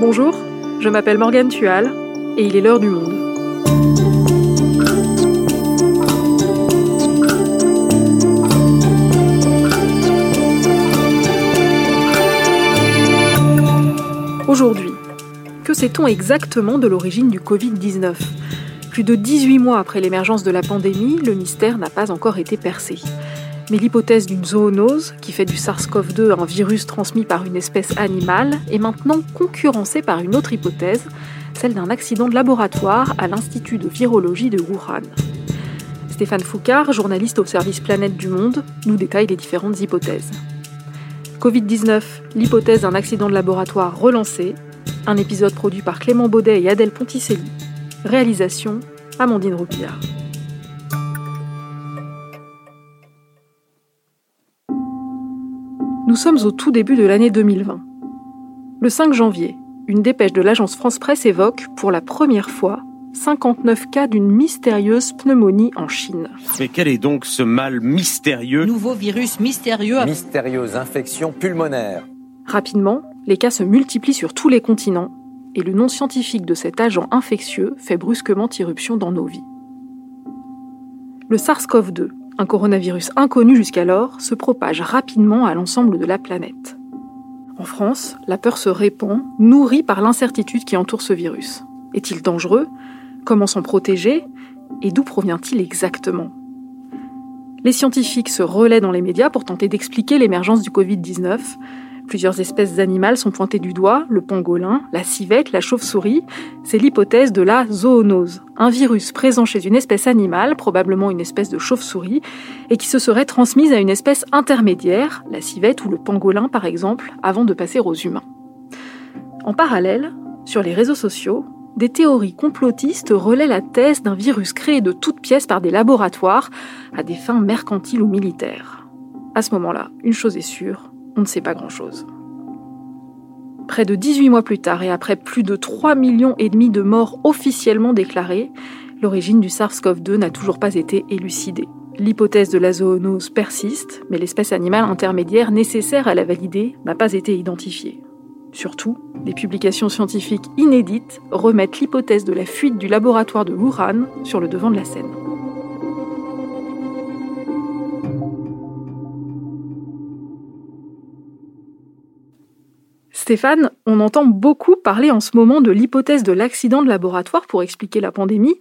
Bonjour, je m'appelle Morgane Tual et il est l'heure du monde. Aujourd'hui, que sait-on exactement de l'origine du Covid-19 Plus de 18 mois après l'émergence de la pandémie, le mystère n'a pas encore été percé. Mais l'hypothèse d'une zoonose, qui fait du SARS-CoV-2 un virus transmis par une espèce animale, est maintenant concurrencée par une autre hypothèse, celle d'un accident de laboratoire à l'Institut de virologie de Wuhan. Stéphane Foucard, journaliste au service Planète du Monde, nous détaille les différentes hypothèses. Covid-19, l'hypothèse d'un accident de laboratoire relancé, un épisode produit par Clément Baudet et Adèle Ponticelli. Réalisation, Amandine Roupillard. Nous sommes au tout début de l'année 2020. Le 5 janvier, une dépêche de l'agence France Presse évoque, pour la première fois, 59 cas d'une mystérieuse pneumonie en Chine. Mais quel est donc ce mal mystérieux Nouveau virus mystérieux. Mystérieuse infection pulmonaire. Rapidement, les cas se multiplient sur tous les continents et le nom scientifique de cet agent infectieux fait brusquement irruption dans nos vies. Le SARS-CoV-2, un coronavirus inconnu jusqu'alors, se propage rapidement à l'ensemble de la planète. En France, la peur se répand, nourrie par l'incertitude qui entoure ce virus. Est-il dangereux? Comment s'en protéger? Et d'où provient-il exactement? Les scientifiques se relaient dans les médias pour tenter d'expliquer l'émergence du Covid-19, Plusieurs espèces animales sont pointées du doigt, le pangolin, la civette, la chauve-souris. C'est l'hypothèse de la zoonose, un virus présent chez une espèce animale, probablement une espèce de chauve-souris, et qui se serait transmise à une espèce intermédiaire, la civette ou le pangolin par exemple, avant de passer aux humains. En parallèle, sur les réseaux sociaux, des théories complotistes relaient la thèse d'un virus créé de toutes pièces par des laboratoires à des fins mercantiles ou militaires. À ce moment-là, une chose est sûre, on ne sait pas grand-chose. Près de 18 mois plus tard et après plus de 3 millions et demi de morts officiellement déclarées, l'origine du SARS-CoV-2 n'a toujours pas été élucidée. L'hypothèse de la zoonose persiste, mais l'espèce animale intermédiaire nécessaire à la valider n'a pas été identifiée. Surtout, des publications scientifiques inédites remettent l'hypothèse de la fuite du laboratoire de Wuhan sur le devant de la scène. Stéphane, on entend beaucoup parler en ce moment de l'hypothèse de l'accident de laboratoire pour expliquer la pandémie.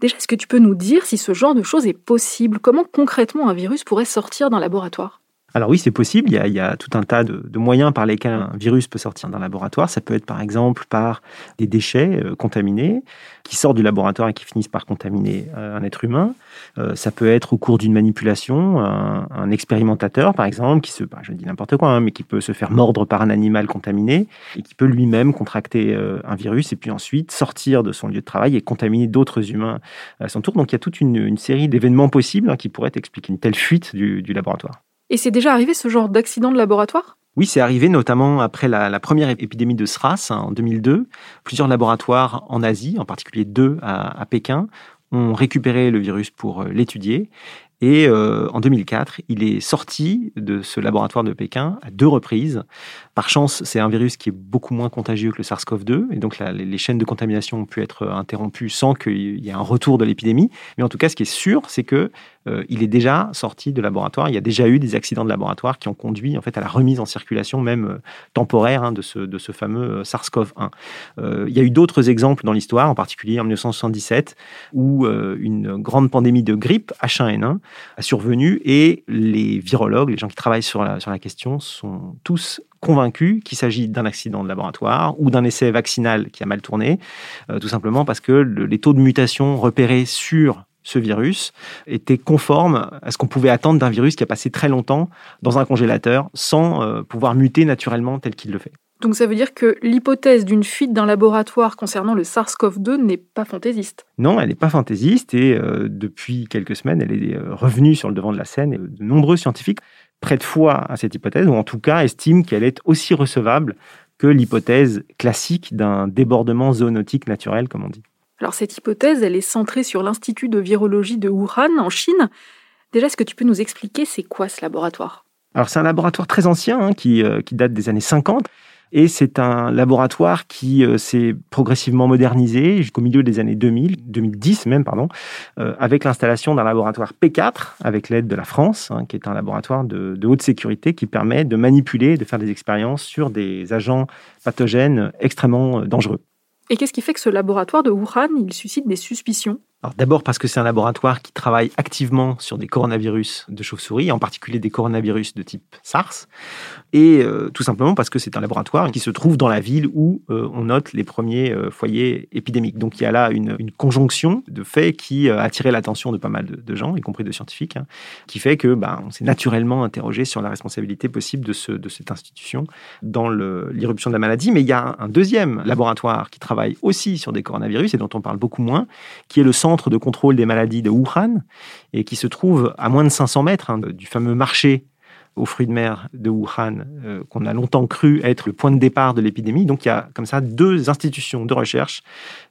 Déjà, est-ce que tu peux nous dire si ce genre de choses est possible? Comment concrètement un virus pourrait sortir d'un laboratoire? Alors oui, c'est possible. Il y, a, tout un tas de, moyens par lesquels un virus peut sortir d'un laboratoire. Ça peut être par exemple par des déchets euh, contaminés qui sortent du laboratoire et qui finissent par contaminer euh, un être humain. Euh, ça peut être au cours d'une manipulation, un, expérimentateur par exemple, qui se, bah, je dis n'importe quoi, hein, mais qui peut se faire mordre par un animal contaminé et qui peut lui-même contracter un virus et puis ensuite sortir de son lieu de travail et contaminer d'autres humains à son tour. Donc il y a toute une, série d'événements possibles hein, qui pourraient expliquer une telle fuite du laboratoire. Et c'est déjà arrivé ce genre d'accident de laboratoire? Oui, c'est arrivé notamment après la, première épidémie de SRAS hein, en 2002. Plusieurs laboratoires en Asie, en particulier deux à Pékin, ont récupéré le virus pour euh, l'étudier. Et euh, en 2004, il est sorti de ce laboratoire de Pékin à deux reprises. Par chance, c'est un virus qui est beaucoup moins contagieux que le SARS-CoV-2, et donc les chaînes de contamination ont pu être interrompues sans qu'il y ait un retour de l'épidémie. Mais en tout cas, ce qui est sûr, c'est que euh, il est déjà sorti de laboratoire. Il y a déjà eu des accidents de laboratoire qui ont conduit en fait à la remise en circulation, même euh, temporaire, hein, de, ce, fameux SARS-CoV-1. il y a eu d'autres exemples dans l'histoire, en particulier en 1977, où une grande pandémie de grippe H1N1 survenu et les virologues, les gens qui travaillent sur la, sur la question, sont tous convaincus qu'il s'agit d'un accident de laboratoire ou d'un essai vaccinal qui a mal tourné, euh, tout simplement parce que les taux de mutation repérés sur ce virus étaient conformes à ce qu'on pouvait attendre d'un virus qui a passé très longtemps dans un congélateur sans euh, pouvoir muter naturellement tel qu'il le fait. Donc ça veut dire que l'hypothèse d'une fuite d'un laboratoire concernant le SARS-CoV-2 n'est pas fantaisiste Non, elle n'est pas fantaisiste et euh, depuis quelques semaines, elle est revenue sur le devant de la scène. Et de nombreux scientifiques prêtent foi à cette hypothèse ou en tout cas estiment qu'elle est aussi recevable que l'hypothèse classique d'un débordement zoonotique naturel, comme on dit. Alors cette hypothèse, elle est centrée sur l'Institut de virologie de Wuhan en Chine. Déjà, est-ce que tu peux nous expliquer c'est quoi ce laboratoire? Alors c'est un laboratoire très ancien hein, qui, euh, qui date des années 50 Et c'est un laboratoire qui euh, s'est progressivement modernisé jusqu'au milieu des années 2000, 2010 même, pardon, euh, avec l'installation d'un laboratoire P4 avec l'aide de la France, hein, qui est un laboratoire de, de, haute sécurité qui permet de manipuler, de faire des expériences sur des agents pathogènes extrêmement dangereux. Et qu'est-ce qui fait que ce laboratoire de Wuhan, il suscite des suspicions? D'abord parce que c'est un laboratoire qui travaille activement sur des coronavirus de chauve-souris, en particulier des coronavirus de type SARS, et euh, tout simplement parce que c'est un laboratoire qui se trouve dans la ville où euh, on note les premiers euh, foyers épidémiques. Donc il y a là une, conjonction de faits qui a attiré l'attention de pas mal de, gens, y compris de scientifiques, hein, qui fait que bah, on s'est naturellement interrogé sur la responsabilité possible de, de cette institution dans l'irruption de la maladie. Mais il y a un deuxième laboratoire qui travaille aussi sur des coronavirus et dont on parle beaucoup moins, qui est le centre centre de contrôle des maladies de Wuhan et qui se trouve à moins de 500 mètres hein, du fameux marché aux fruits de mer de Wuhan, euh, qu'on a longtemps cru être le point de départ de l'épidémie. Donc il y a comme ça deux institutions de recherche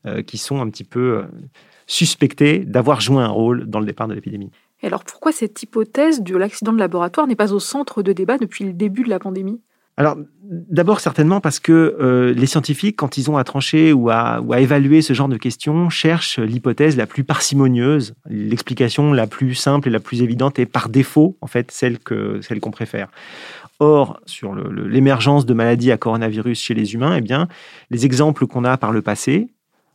euh, qui sont un petit peu euh, suspectées d'avoir joué un rôle dans le départ de l'épidémie. Et alors pourquoi cette hypothèse de l'accident de laboratoire n'est pas au centre de débat depuis le début de la pandémie? Alors, d'abord certainement parce que euh, les scientifiques, quand ils ont à trancher ou à, évaluer ce genre de questions, cherchent l'hypothèse la plus parcimonieuse, l'explication la plus simple et la plus évidente et par défaut, en fait, celle que celle qu'on préfère. Or, sur l'émergence de maladies à coronavirus chez les humains, eh bien, les exemples qu'on a par le passé,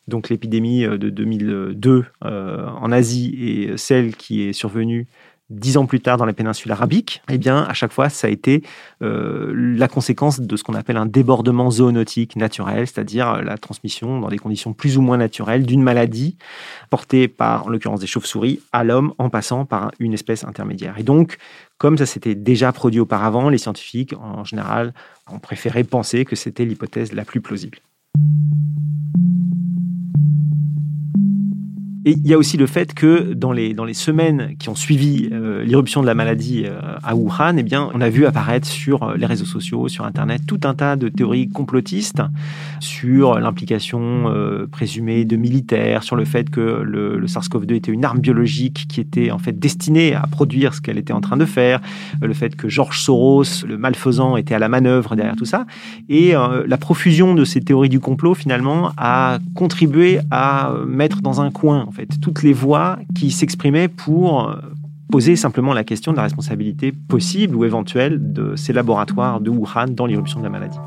donc l'épidémie de 2002 euh, en Asie et celle qui est survenue dix ans plus tard dans la péninsule arabique, eh bien, à chaque fois, ça a été euh, la conséquence de ce qu'on appelle un débordement zoonotique naturel, c'est-à-dire la transmission dans des conditions plus ou moins naturelles d'une maladie portée par, en l'occurrence, des chauves-souris à l'homme en passant par une espèce intermédiaire. Et donc, comme ça s'était déjà produit auparavant, les scientifiques, en général, ont préféré penser que c'était l'hypothèse la plus plausible. Et il y a aussi le fait que dans les, dans les semaines qui ont suivi euh, l'irruption de la maladie euh, à Wuhan, eh bien, on a vu apparaître sur euh, les réseaux sociaux, sur Internet, tout un tas de théories complotistes sur l'implication présumée de militaires, sur le fait que le, le SARS-CoV-2 était une arme biologique qui était en fait destinée à produire ce qu'elle était en train de faire, le fait que George Soros, le malfaisant, était à la manœuvre derrière tout ça. Et la profusion de ces théories du complot, finalement, a contribué à mettre dans un coin en fait, toutes les voix qui s'exprimaient pour euh, poser simplement la question de la responsabilité possible ou éventuelle de ces laboratoires de Wuhan dans l'irruption de la maladie.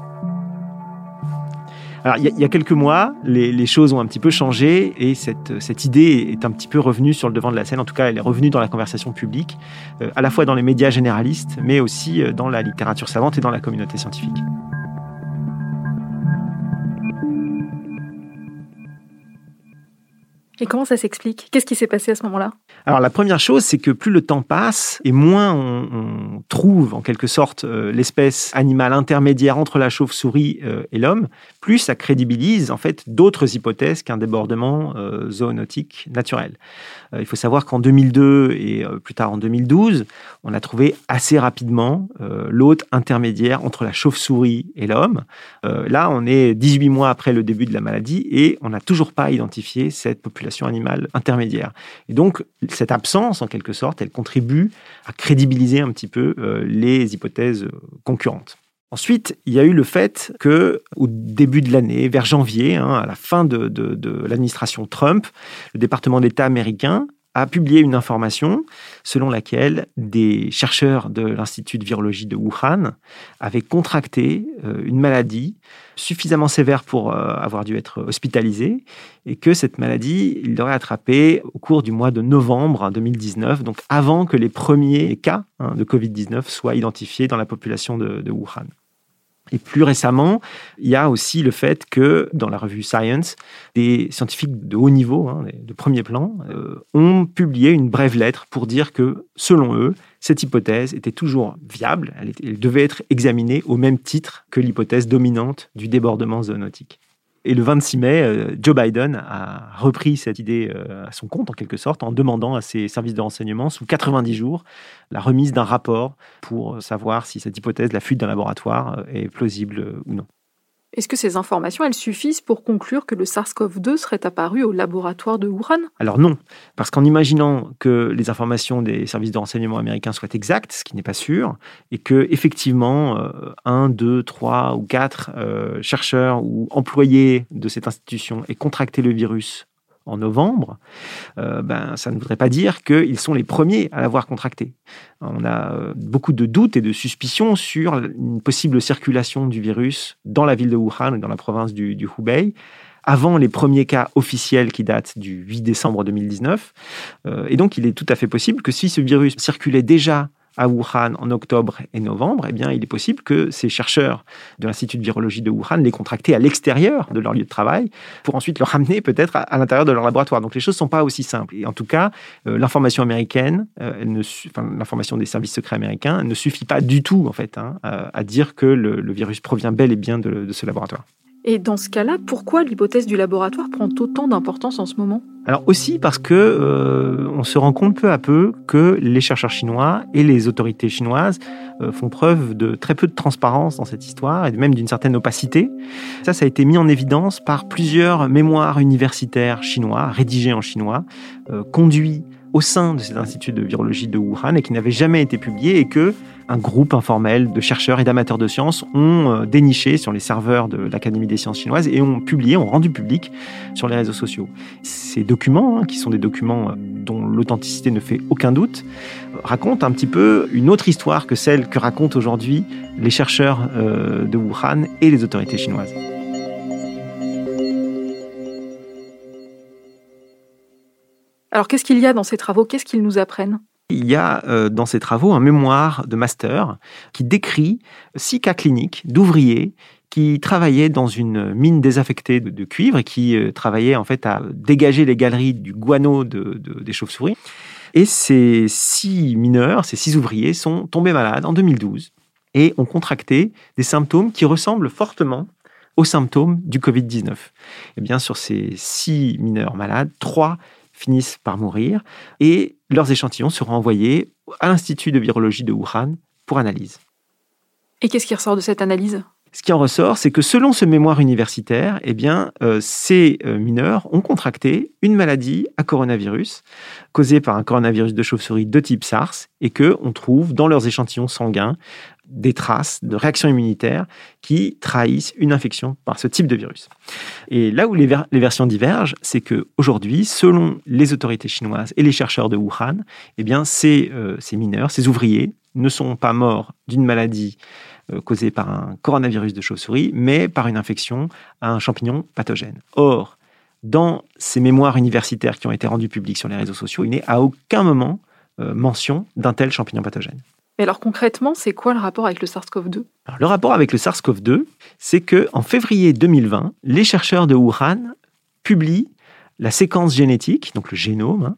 Alors, il y, a quelques mois, les, les, choses ont un petit peu changé et cette, cette, idée est un petit peu revenue sur le devant de la scène. En tout cas, elle est revenue dans la conversation publique, euh, à la fois dans les médias généralistes, mais aussi euh, dans la littérature savante et dans la communauté scientifique. Et comment ça s'explique? Qu'est-ce qui s'est passé à ce moment-là? Alors la première chose, c'est que plus le temps passe et moins on, trouve en quelque sorte euh, l'espèce animale intermédiaire entre la chauve-souris euh, et l'homme, plus ça crédibilise en fait d'autres hypothèses qu'un débordement euh, zoonotique naturel. Euh, il faut savoir qu'en 2002 et plus tard en 2012, on a trouvé assez rapidement l'hôte intermédiaire entre la chauve-souris et l'homme. Là, on est 18 mois après le début de la maladie et on n'a toujours pas identifié cette population animale intermédiaire. Et donc, cette absence, en quelque sorte, elle contribue à crédibiliser un petit peu euh, les hypothèses concurrentes. Ensuite, il y a eu le fait que, au début de l'année, vers janvier, hein, à la fin de, de l'administration Trump, le département d'État américain a publié une information selon laquelle des chercheurs de l'Institut de virologie de Wuhan avaient contracté euh, une maladie suffisamment sévère pour euh, avoir dû être hospitalisés et que cette maladie, ils l'auraient attrapée au cours du mois de novembre 2019, donc avant que les premiers cas hein, de Covid-19 soient identifiés dans la population de, de Wuhan. Et plus récemment, il y a aussi le fait que dans la revue Science, des scientifiques de haut niveau, hein, de premier plan, euh, ont publié une brève lettre pour dire que, selon eux, cette hypothèse était toujours viable, elle, elle devait être examinée au même titre que l'hypothèse dominante du débordement zoonotique. Et le 26 mai, euh, Joe Biden a repris cette idée euh, à son compte, en quelque sorte, en demandant à ses services de renseignement, sous 90 jours, la remise d'un rapport pour savoir si cette hypothèse, la fuite d'un laboratoire, euh, est plausible ou non. Est-ce que ces informations, elles suffisent pour conclure que le SARS-CoV-2 serait apparu au laboratoire de Wuhan? Alors non, parce qu'en imaginant que les informations des services de renseignement américains soient exactes, ce qui n'est pas sûr, et que effectivement euh, un, deux, trois ou quatre euh, chercheurs ou employés de cette institution aient contracté le virus en novembre, euh, ben, ça ne voudrait pas dire qu'ils sont les premiers à l'avoir contracté. On a euh, beaucoup de doutes et de suspicions sur une possible circulation du virus dans la ville de Wuhan et dans la province du, Hubei avant les premiers cas officiels qui datent du 8 décembre 2019. Euh, et donc, il est tout à fait possible que si ce virus circulait déjà à Wuhan en octobre et novembre, eh bien, il est possible que ces chercheurs de l'Institut de virologie de Wuhan l'aient contracté à l'extérieur de leur lieu de travail pour ensuite le ramener peut-être à, l'intérieur de leur laboratoire. Donc les choses ne sont pas aussi simples. Et en tout cas, euh, l'information américaine, euh, l'information des services secrets américains ne suffit pas du tout en fait hein, à, dire que le, virus provient bel et bien de ce laboratoire. Et dans ce cas-là, pourquoi l'hypothèse du laboratoire prend autant d'importance en ce moment? Alors aussi parce que euh, se rend compte peu à peu que les chercheurs chinois et les autorités chinoises euh, font preuve de très peu de transparence dans cette histoire et même d'une certaine opacité. Ça, ça a été mis en évidence par plusieurs mémoires universitaires chinois rédigés en chinois, euh, conduits au sein de cet institut de virologie de Wuhan et qui n'avait jamais été publié et que un groupe informel de chercheurs et d'amateurs de sciences ont euh, déniché sur les serveurs de l'Académie des sciences chinoises et ont publié, ont rendu public sur les réseaux sociaux. Ces documents, hein, qui sont des documents euh, dont l'authenticité ne fait aucun doute, euh, racontent un petit peu une autre histoire que celle que racontent aujourd'hui les chercheurs de Wuhan et les autorités chinoises. Alors qu'est-ce qu'il y a dans ces travaux? Qu'est-ce qu'ils nous apprennent? Il y a euh, dans ces travaux un mémoire de master qui décrit six cas cliniques d'ouvriers qui travaillaient dans une mine désaffectée de, cuivre et qui euh, travaillaient en fait à dégager les galeries du guano des chauves-souris. Et ces six mineurs, ces six ouvriers sont tombés malades en 2012 et ont contracté des symptômes qui ressemblent fortement aux symptômes du Covid-19. Et eh bien sur ces six mineurs malades, trois finissent par mourir et leurs échantillons seront envoyés à l'Institut de virologie de Wuhan pour analyse. Et qu'est-ce qui ressort de cette analyse? Ce qui en ressort, c'est que selon ce mémoire universitaire, eh euh, ces euh, mineurs ont contracté une maladie à coronavirus causée par un coronavirus de chauve-souris de type SARS et que on trouve dans leurs échantillons sanguins des traces de réactions immunitaires qui trahissent une infection par ce type de virus. Et là où les, versions divergent, c'est que aujourd'hui, selon les autorités chinoises et les chercheurs de Wuhan, eh euh, ces mineurs, ces ouvriers, ne sont pas morts d'une maladie causée par un coronavirus de chauve-souris, mais par une infection à un champignon pathogène. Or, dans ces mémoires universitaires qui ont été rendues publiques sur les réseaux sociaux, il n'est à aucun moment euh, mention d'un tel champignon pathogène. Mais alors concrètement, c'est quoi le rapport avec le SARS-CoV-2 Le rapport avec le SARS-CoV-2, c'est que en février 2020, les chercheurs de Wuhan publient la séquence génétique, donc le génome, hein,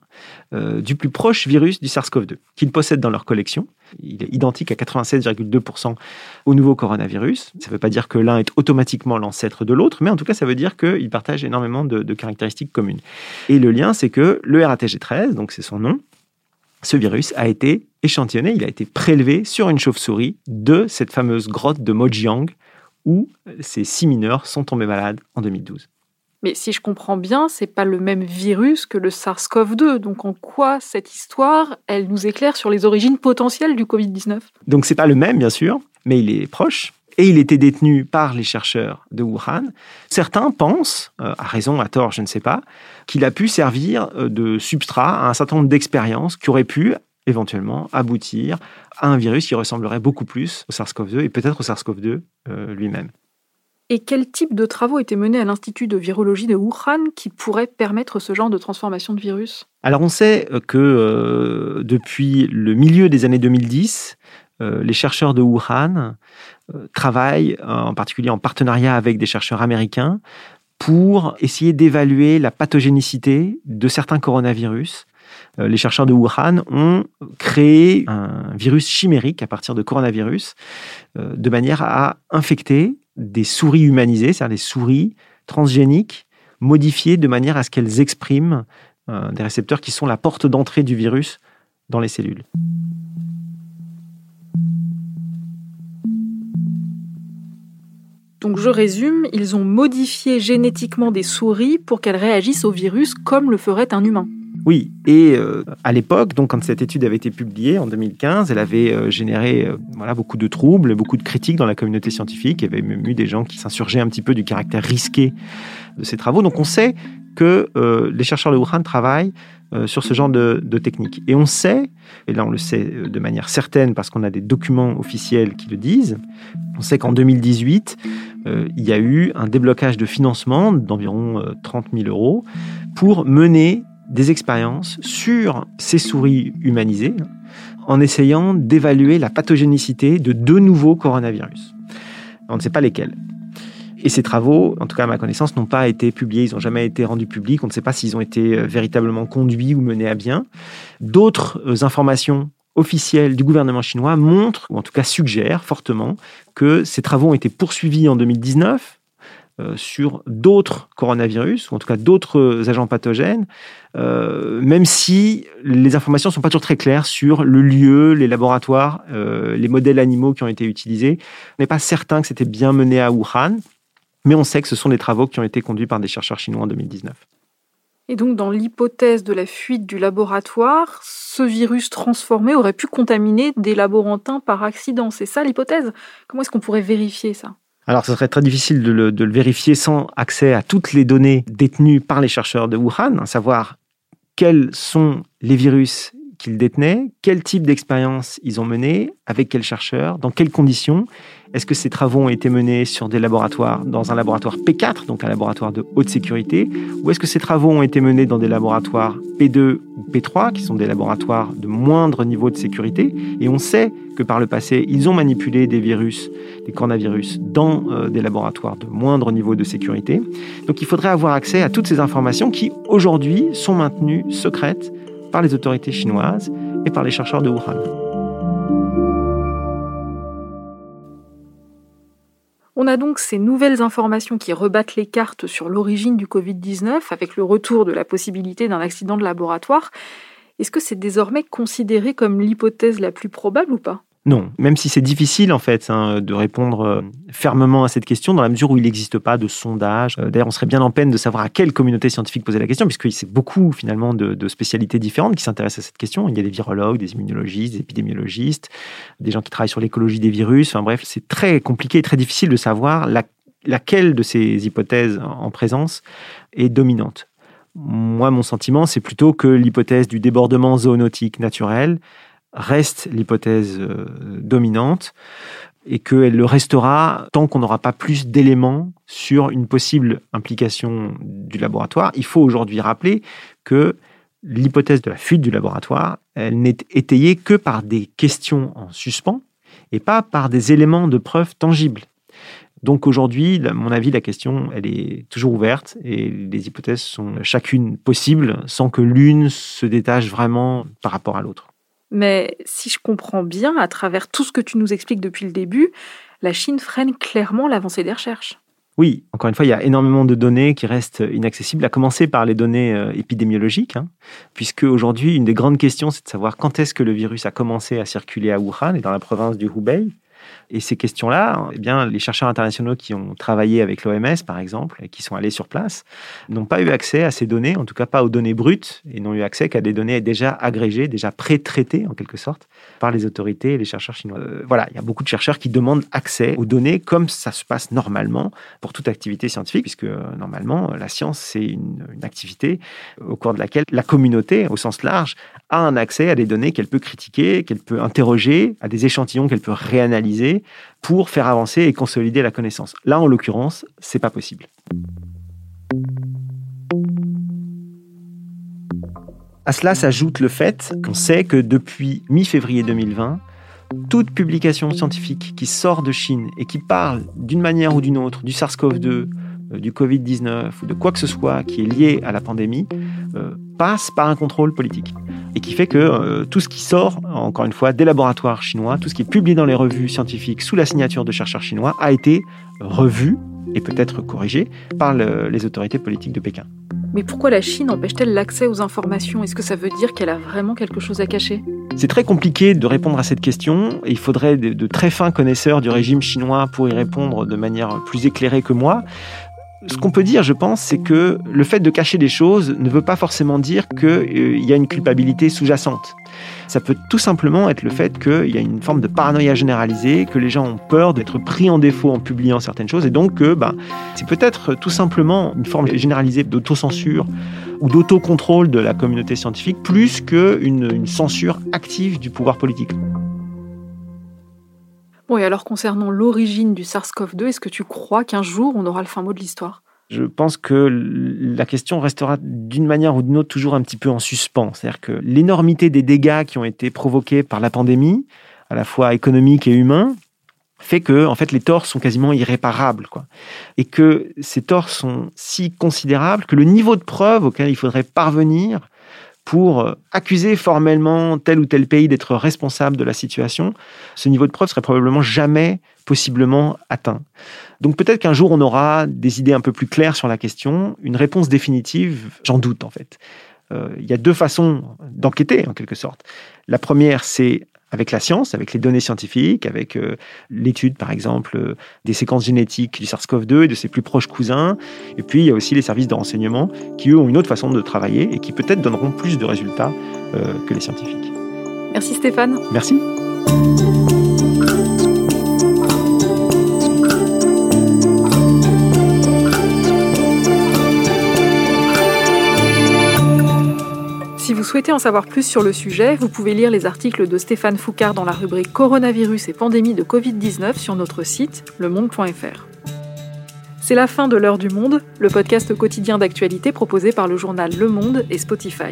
euh, du plus proche virus du SARS-CoV-2 qu'ils possèdent dans leur collection. Il est identique à 96,2% au nouveau coronavirus. Ça ne veut pas dire que l'un est automatiquement l'ancêtre de l'autre, mais en tout cas, ça veut dire qu'ils partagent énormément de, de, caractéristiques communes. Et le lien, c'est que le RATG13, donc c'est son nom, ce virus a été échantillonné, il a été prélevé sur une chauve-souris de cette fameuse grotte de Mojiang où ces six mineurs sont tombés malades en 2012. Mais si je comprends bien, c'est pas le même virus que le SARS-CoV-2. Donc en quoi cette histoire, elle nous éclaire sur les origines potentielles du Covid-19 Donc c'est pas le même bien sûr, mais il est proche et il était détenu par les chercheurs de Wuhan. Certains pensent, euh, à raison, à tort, je ne sais pas, qu'il a pu servir euh, de substrat à un certain nombre d'expériences qui auraient pu éventuellement aboutir à un virus qui ressemblerait beaucoup plus au SARS-CoV-2 et peut-être au SARS-CoV-2 euh, lui-même. Et quel type de travaux étaient menés à l'Institut de virologie de Wuhan qui pourrait permettre ce genre de transformation de virus? Alors on sait que depuis le milieu des années 2010, les chercheurs de Wuhan euh, travaillent, en particulier en partenariat avec des chercheurs américains, pour essayer d'évaluer la pathogénicité de certains coronavirus. Euh, les chercheurs de Wuhan ont créé un virus chimérique à partir de coronavirus, euh, de manière à infecter des souris humanisées, c'est-à-dire des souris transgéniques modifiées de manière à ce qu'elles expriment des récepteurs qui sont la porte d'entrée du virus dans les cellules. Donc je résume, ils ont modifié génétiquement des souris pour qu'elles réagissent au virus comme le ferait un humain. Oui, et euh, à l'époque, quand cette étude avait été publiée en 2015, elle avait euh, généré euh, beaucoup de troubles, beaucoup de critiques dans la communauté scientifique. Il y avait même eu des gens qui s'insurgeaient un petit peu du caractère risqué de ces travaux. Donc on sait que les chercheurs de Wuhan travaillent sur ce genre de, de technique. Et on sait, et là on le sait de manière certaine parce qu'on a des documents officiels qui le disent, on sait qu'en 2018, il y a eu un déblocage de financement d'environ 30 000 euros pour mener des expériences sur ces souris humanisées en essayant d'évaluer la pathogénicité de deux nouveaux coronavirus. On ne sait pas lesquels. Et ces travaux, en tout cas à ma connaissance, n'ont pas été publiés, ils n'ont jamais été rendus publics, on ne sait pas s'ils ont été euh, véritablement conduits ou menés à bien. D'autres euh, informations officielles du gouvernement chinois montrent, ou en tout cas suggèrent fortement, que ces travaux ont été poursuivis en 2019 euh, sur d'autres coronavirus, ou en tout cas d'autres agents pathogènes, euh, même si les informations ne sont pas toujours très claires sur le lieu, les laboratoires, euh, les modèles animaux qui ont été utilisés. On n'est pas certain que c'était bien mené à Wuhan, mais on sait que ce sont des travaux qui ont été conduits par des chercheurs chinois en 2019. Et donc, dans l'hypothèse de la fuite du laboratoire, ce virus transformé aurait pu contaminer des laborantins par accident. C'est ça l'hypothèse? Comment est-ce qu'on pourrait vérifier ça? Alors, ce serait très difficile de le, vérifier sans accès à toutes les données détenues par les chercheurs de Wuhan, à savoir quels sont les virus qu'ils détenaient, quel type d'expérience ils ont mené, avec quels chercheurs, dans quelles conditions. Est-ce que ces travaux ont été menés sur des laboratoires, dans un laboratoire P4, donc un laboratoire de haute sécurité, ou est-ce que ces travaux ont été menés dans des laboratoires P2 ou P3, qui sont des laboratoires de moindre niveau de sécurité? Et on sait que par le passé, ils ont manipulé des virus, des coronavirus, dans euh, des laboratoires de moindre niveau de sécurité. Donc il faudrait avoir accès à toutes ces informations qui, aujourd'hui, sont maintenues secrètes par les autorités chinoises et par les chercheurs de Wuhan. On a donc ces nouvelles informations qui rebattent les cartes sur l'origine du Covid-19 avec le retour de la possibilité d'un accident de laboratoire. Est-ce que c'est désormais considéré comme l'hypothèse la plus probable ou pas? Non, même si c'est difficile en fait hein, de répondre euh, fermement à cette question dans la mesure où il n'existe pas de sondage. Euh, d'ailleurs, on serait bien en peine de savoir à quelle communauté scientifique poser la question, puisqu'il y a beaucoup finalement de, spécialités différentes qui s'intéressent à cette question. Il y a des virologues, des immunologistes, des épidémiologistes, des gens qui travaillent sur l'écologie des virus. Enfin bref, c'est très compliqué et très difficile de savoir laquelle de ces hypothèses en présence est dominante. Moi, mon sentiment, c'est plutôt que l'hypothèse du débordement zoonotique naturel reste l'hypothèse euh, dominante et qu'elle le restera tant qu'on n'aura pas plus d'éléments sur une possible implication du laboratoire. Il faut aujourd'hui rappeler que l'hypothèse de la fuite du laboratoire, elle n'est étayée que par des questions en suspens et pas par des éléments de preuve tangibles. Donc aujourd'hui, à mon avis, la question, elle est toujours ouverte et les hypothèses sont chacune possibles sans que l'une se détache vraiment par rapport à l'autre. Mais si je comprends bien, à travers tout ce que tu nous expliques depuis le début, la Chine freine clairement l'avancée des recherches. Oui, encore une fois, il y a énormément de données qui restent inaccessibles, à commencer par les données euh, épidémiologiques, hein, puisque aujourd'hui, une des grandes questions, c'est de savoir quand est-ce que le virus a commencé à circuler à Wuhan et dans la province du Hubei. Et ces questions-là, eh bien, les chercheurs internationaux qui ont travaillé avec l'OMS, par exemple, et qui sont allés sur place, n'ont pas eu accès à ces données, en tout cas pas aux données brutes, et n'ont eu accès qu'à des données déjà agrégées, déjà pré-traitées, en quelque sorte, par les autorités et les chercheurs chinois. Euh, voilà, il y a beaucoup de chercheurs qui demandent accès aux données comme ça se passe normalement pour toute activité scientifique, puisque euh, normalement, la science, c'est une, une activité au cours de laquelle la communauté, au sens large, a un accès à des données qu'elle peut critiquer, qu'elle peut interroger, à des échantillons qu'elle peut réanalyser pour faire avancer et consolider la connaissance. Là, en l'occurrence, c'est pas possible. À cela s'ajoute le fait qu'on sait que depuis mi-février 2020, toute publication scientifique qui sort de Chine et qui parle d'une manière ou d'une autre du SARS-CoV-2, euh, du Covid-19 ou de quoi que ce soit qui est lié à la pandémie, euh, passe par un contrôle politique et qui fait que euh, tout ce qui sort, encore une fois, des laboratoires chinois, tout ce qui est publié dans les revues scientifiques sous la signature de chercheurs chinois, a été revu et peut-être corrigé par les autorités politiques de Pékin. Mais pourquoi la Chine empêche-t-elle l'accès aux informations? Est-ce que ça veut dire qu'elle a vraiment quelque chose à cacher? C'est très compliqué de répondre à cette question. Il faudrait de, très fins connaisseurs du régime chinois pour y répondre de manière plus éclairée que moi. Ce qu'on peut dire, je pense, c'est que le fait de cacher des choses ne veut pas forcément dire qu'il euh, y a une culpabilité sous-jacente. Ça peut tout simplement être le fait qu'il y a une forme de paranoïa généralisée, que les gens ont peur d'être pris en défaut en publiant certaines choses, et donc que bah, c'est peut-être tout simplement une forme généralisée d'autocensure ou d'autocontrôle de la communauté scientifique, plus qu'une une censure active du pouvoir politique. Bon, et alors concernant l'origine du SARS-CoV-2, est-ce que tu crois qu'un jour on aura le fin mot de l'histoire? Je pense que la question restera d'une manière ou d'une autre toujours un petit peu en suspens. C'est-à-dire que l'énormité des dégâts qui ont été provoqués par la pandémie, à la fois économiques et humains, fait que en fait les torts sont quasiment irréparables quoi. Et que ces torts sont si considérables que le niveau de preuve auquel il faudrait parvenir pour accuser formellement tel ou tel pays d'être responsable de la situation, ce niveau de preuve serait probablement jamais possiblement atteint. Donc peut-être qu'un jour on aura des idées un peu plus claires sur la question, une réponse définitive, j'en doute en fait. Euh, il y a deux façons d'enquêter en quelque sorte. La première, c'est avec la science, avec les données scientifiques, avec euh, l'étude par exemple euh, des séquences génétiques du SARS-CoV-2 et de ses plus proches cousins. Et puis il y a aussi les services de renseignement qui eux ont une autre façon de travailler et qui peut-être donneront plus de résultats que les scientifiques. Merci Stéphane. Merci. Souhaitez en savoir plus sur le sujet, vous pouvez lire les articles de Stéphane Foucard dans la rubrique Coronavirus et pandémie de Covid-19 sur notre site lemonde.fr. C'est la fin de l'heure du monde, le podcast quotidien d'actualité proposé par le journal Le Monde et Spotify.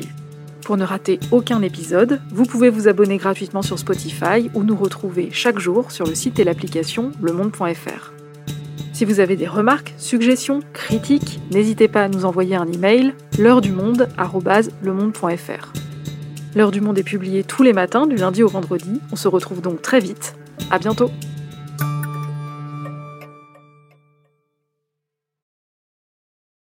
Pour ne rater aucun épisode, vous pouvez vous abonner gratuitement sur Spotify ou nous retrouver chaque jour sur le site et l'application lemonde.fr. Si vous avez des remarques, suggestions, critiques, n'hésitez pas à nous envoyer un email l'heure du monde @lemonde.fr. L'heure du monde est publiée tous les matins du lundi au vendredi. On se retrouve donc très vite. À bientôt.